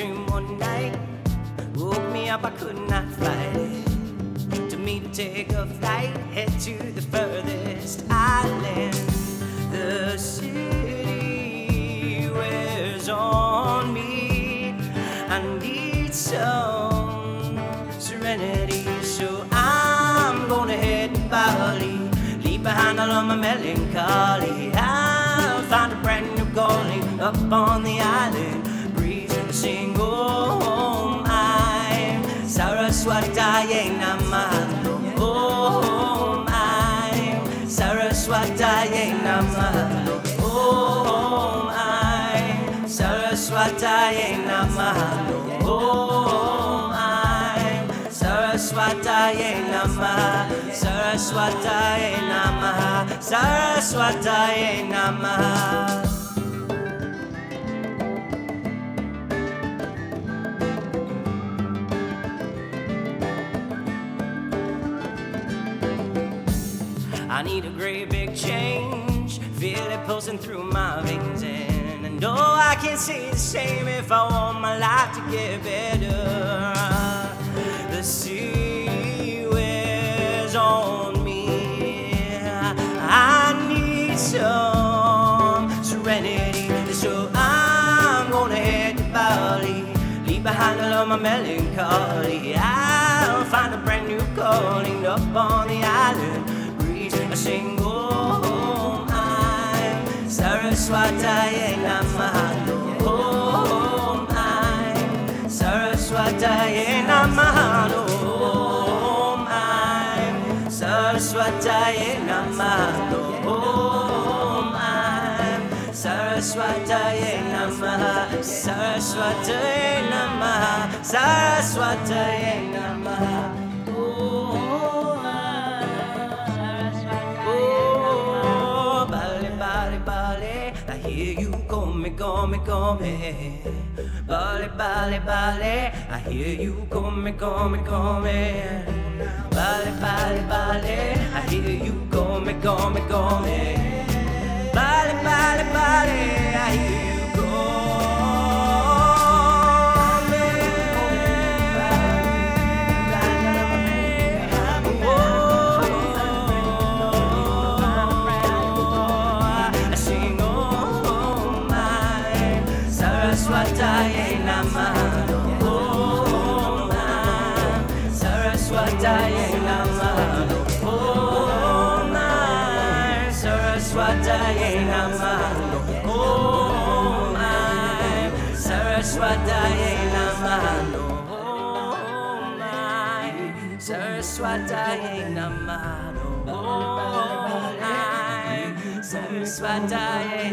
dream one night. Woke me up, I could not fly. To me to take a flight, head to the furthest island. The city wears on me. I need some serenity, so I'm gonna head to Bali. Leave behind all of my melancholy. I'll find a brand new calling up on the island sing home. I'm Namah. Om Eim Saraswataye Namah. Om Eim Saraswataye Namah. Saraswataye Namah. Saraswataye Namah. Saraswataye Namah. I need a great big change. Feel it pulsing through my veins. And I know I can't say the same if I want my life to get better. The sea wears on me. I need some serenity. So I'm gonna head to Bali. Leave behind all of my melancholy. I'll find a brand new calling up on the island. Home. I'm Saraswataye Namah. Om Eim Saraswataye Namah. Om Eim Saraswataye Namah. Om Eim Saraswataye Namah. Saraswataye Namah. Saraswataye Namah. I hear you come, come, come. Bali, Bali, Bali, I hear you come, come, come. Bali, Bali, Bali, I hear you come, come, come. Bali, Bali, Bali, I hear Saraswataye Namah. Oh my Saraswataye Namah. Oh my Saraswataye Namah. Oh my Saraswataye Namah. Oh my Saraswataye